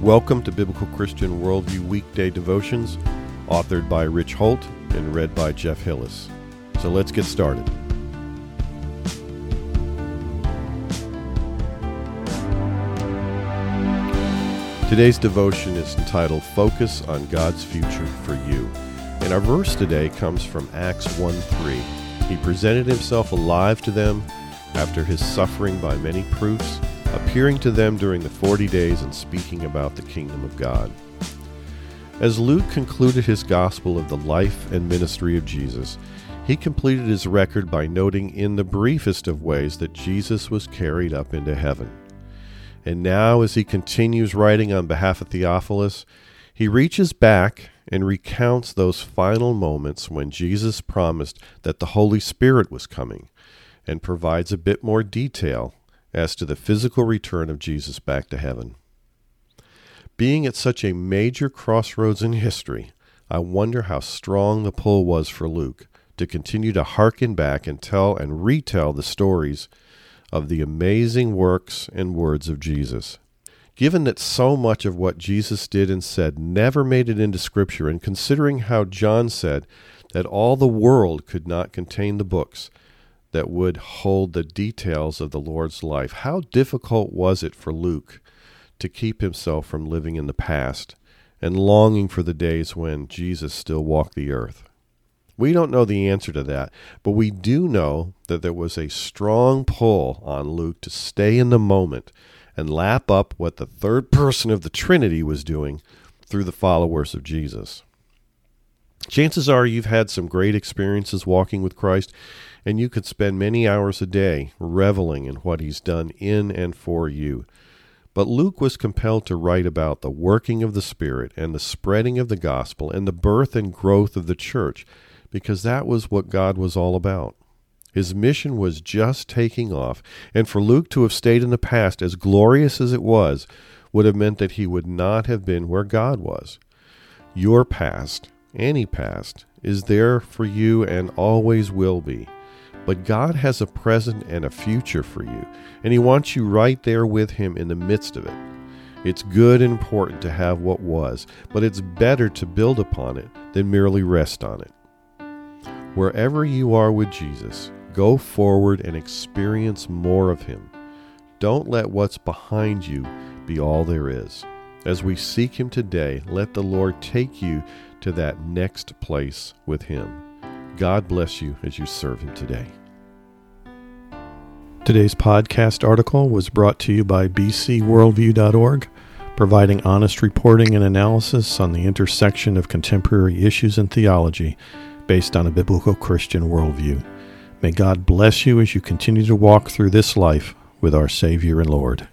Welcome to Biblical Christian Worldview Weekday Devotions, authored by Rich Holt and read by Jeff Hillis. So let's get started. Today's devotion is entitled Focus on God's Future for You. And our verse today comes from Acts 1 3. He presented himself alive to them after his suffering by many proofs appearing to them during the forty days and speaking about the kingdom of God. As Luke concluded his gospel of the life and ministry of Jesus, he completed his record by noting in the briefest of ways that Jesus was carried up into heaven. And now, as he continues writing on behalf of Theophilus, he reaches back and recounts those final moments when Jesus promised that the Holy Spirit was coming and provides a bit more detail as to the physical return of Jesus back to heaven. Being at such a major crossroads in history, I wonder how strong the pull was for Luke to continue to hearken back and tell and retell the stories of the amazing works and words of Jesus. Given that so much of what Jesus did and said never made it into Scripture, and considering how John said that all the world could not contain the books, that would hold the details of the Lord's life. How difficult was it for Luke to keep himself from living in the past and longing for the days when Jesus still walked the earth? We don't know the answer to that, but we do know that there was a strong pull on Luke to stay in the moment and lap up what the third person of the Trinity was doing through the followers of Jesus. Chances are you've had some great experiences walking with Christ, and you could spend many hours a day reveling in what he's done in and for you. But Luke was compelled to write about the working of the Spirit and the spreading of the gospel and the birth and growth of the church because that was what God was all about. His mission was just taking off, and for Luke to have stayed in the past, as glorious as it was, would have meant that he would not have been where God was. Your past, any past, is there for you and always will be. But God has a present and a future for you, and He wants you right there with Him in the midst of it. It's good and important to have what was, but it's better to build upon it than merely rest on it. Wherever you are with Jesus, go forward and experience more of Him. Don't let what's behind you be all there is. As we seek Him today, let the Lord take you to that next place with Him. God bless you as you serve Him today. Today's podcast article was brought to you by bcworldview.org, providing honest reporting and analysis on the intersection of contemporary issues and theology based on a biblical Christian worldview. May God bless you as you continue to walk through this life with our Savior and Lord.